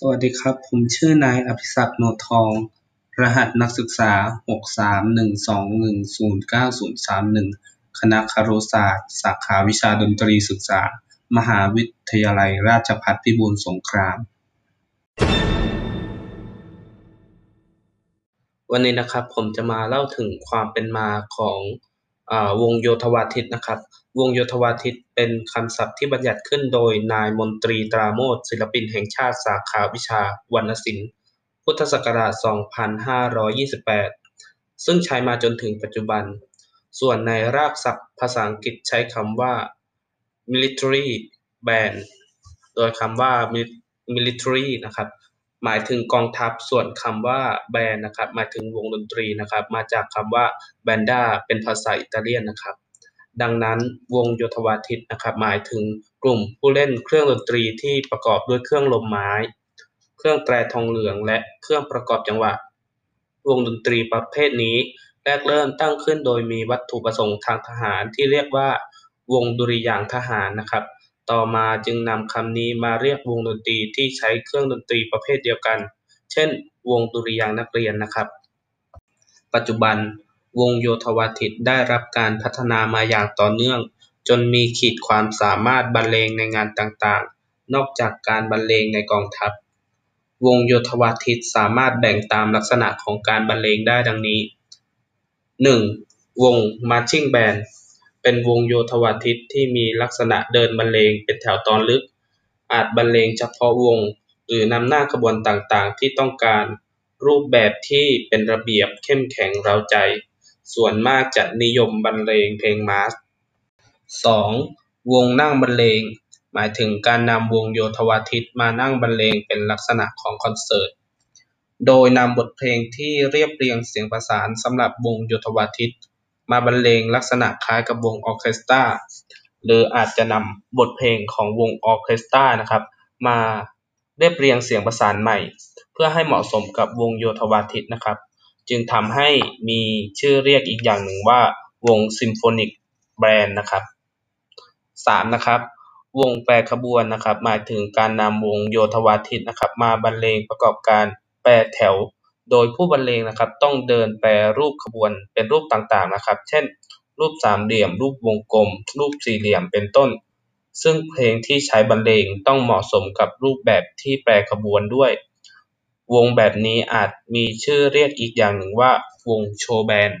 สวัสดีครับผมชื่อนายอภิศักดิ์ โนทอง รหัสนักศึกษา63121093031คณะครุศาสตร์สาขาวิชาดนตรีศึกษา มหาวิทยาลัยราชภัฏพิบูลสงคราม วันนี้นะครับผมจะมาเล่าถึงความเป็นมาของ วงโยธวาทิตนะครับ วงโยธวาทิตเป็นคำศัพท์ที่บัญญัติขึ้นโดยนายมนตรีตราโมทศิลปินแห่งชาติสาขาวิชาวรรณศิลป์พุทธศักราช 2528 ซึ่งใช้มาจนถึงปัจจุบัน ส่วนในรากศัพท์ภาษาอังกฤษใช้คำว่า military band โดยคำว่า military นะครับ หมายถึงกองทัพส่วนคำว่าแบนนะครับหมายถึงวงดนตรีนะครับ มาจากคำว่าแบนด้าเป็นภาษาอิตาเลียนนะครับ ดังนั้นวงโยธวาทิตนะครับ หมายถึงกลุ่มผู้เล่นเครื่องดนตรีที่ประกอบด้วยเครื่องลมไม้ เครื่องแตรทองเหลือง และเครื่องประกอบจังหวะ วงดนตรีประเภทนี้แรกเริ่มตั้งขึ้นโดยมีวัตถุประสงค์ทางทหารที่เรียกว่าวงดุริยางทหารนะครับ ต่อมาจึงนำคำนี้มาเรียกวงดนตรีที่ใช้เครื่องดนตรีประเภทเดียวกัน เช่น วงดุริยางนักเรียนนะครับ ปัจจุบันวงโยธวาทิตได้รับการพัฒนามาอย่างต่อเนื่อง จนมีขีดความสามารถบรรเลงในงานต่างๆ นอกจากการบรรเลงในกองทัพ วงโยธวาทิตสามารถแบ่งตามลักษณะของการบรรเลงได้ดังนี้ 1. วง Marching Band เป็นวงโยธวาทิตที่มีลักษณะเดินบรรเลงเป็นแถวตอนลึก อาจบรรเลงเฉพาะวง หรือนำหน้าขบวนต่างๆ ที่ต้องการ รูปแบบที่เป็นระเบียบเข้มแข็งเร้าใจ ส่วนมากจะนิยมบรรเลงเพลงมาร์ช 2. วงนั่งบรรเลง หมายถึงการนำวงโยธวาทิตมานั่งบรรเลงเป็นลักษณะของคอนเสิร์ต โดยนำบทเพลงที่เรียบเรียงเสียงประสานสำหรับวงโยธวาทิต มาบรรเลงลักษณะคล้ายกับวงออเคสตรา หรืออาจจะนำบทเพลงของวงออเคสตรานะครับ มาเรียบเรียงเสียงประสานใหม่ เพื่อให้เหมาะสมกับวงโยธวาทิตนะครับ จึงทำให้มีชื่อเรียกอีกอย่างหนึ่งว่าวงซิมโฟนิกแบรนด์นะครับสามนะครับ วงแปรขบวนนะครับ หมายถึงการนำวงโยธวาทิตนะครับ มาบรรเลงประกอบการแปรแถว โดยผู้บรรเลงนะครับต้องเดินแปรรูปขบวนเป็นรูปต่าง ๆ นะครับ เช่น รูปสามเหลี่ยม รูปวงกลม รูปสี่เหลี่ยม เป็นต้น ซึ่งเพลงที่ใช้บรรเลงต้องเหมาะสมกับรูปแบบที่แปรขบวนด้วย วงแบบนี้อาจมีชื่อเรียกอีกอย่างหนึ่งว่าวงโชว์แบน